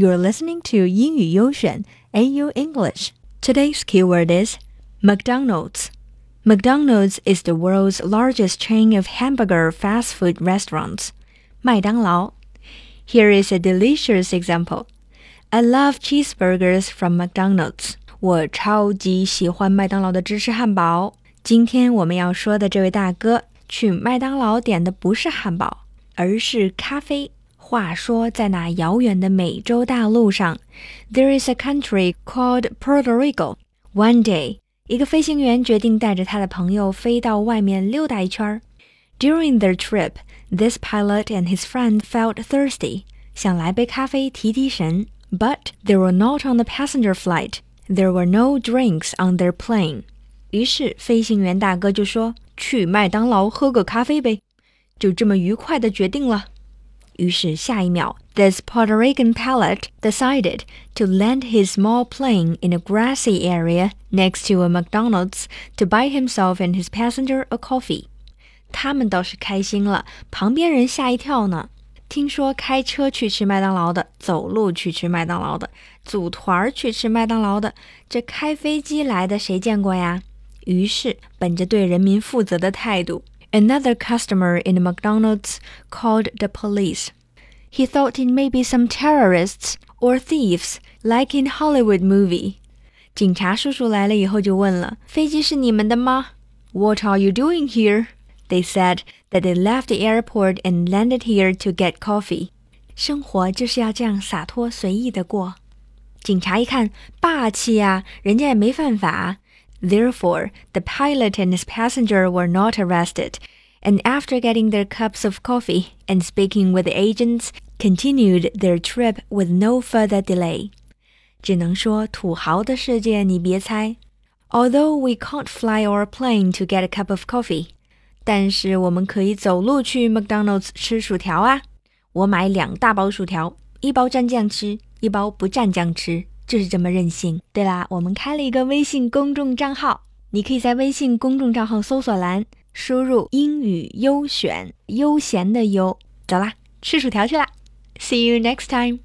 You're listening to 英语优选 AU English. Today's keyword is McDonald's. McDonald's is the world's largest chain of hamburger fast food restaurants. 麦当劳. Here is a delicious example. I love cheeseburgers from McDonald's. 我超级喜欢麦当劳的芝士汉堡。今天我们要说的这位大哥去麦当劳点的不是汉堡，而是咖啡。 话说，在那遥远的美洲大陆上，there is a country called Puerto Rico. One day，一个飞行员决定带着他的朋友飞到外面溜达一圈。During their trip, this pilot and his friend felt thirsty，想来杯咖啡提提神。But they were not on the passenger flight. There were no drinks on their plane. 于是飞行员大哥就说：“去麦当劳喝个咖啡呗。”就这么愉快的决定了。于是下一秒，this Puerto Rican pilot decided to land his small plane in a grassy area next to a McDonald's to buy himself and his passenger a coffee。他们倒是开心了，旁边人吓一跳呢。听说开车去吃麦当劳的，走路去吃麦当劳的，组团儿去吃麦当劳的，这开飞机来的谁见过呀？于是，本着对人民负责的态度。 Another customer in the McDonald's called the police. He thought it may be some terrorists or thieves, like in Hollywood movie. 警察叔叔来了以后就问了：“飞机是你们的吗？”What are you doing here? They said that they left the airport and landed here to get coffee. 生活就是要这样洒脱随意的过。警察一看，霸气呀，人家也没犯法。 Therefore, the pilot and his passenger were not arrested, and after getting their cups of coffee and speaking with the agents, continued their trip with no further delay. 只能说土豪的世界你别猜。Although we can't fly our plane to get a cup of coffee，但是我们可以走路去 McDonald's 吃薯条啊。我买两大包薯条，一包蘸酱吃，一包不蘸酱吃。 就是这么任性。对啦，我们开了一个微信公众账号，你可以在微信公众账号搜索栏输入“英语优选”，悠闲的悠。走啦，吃薯条去啦！See you next time.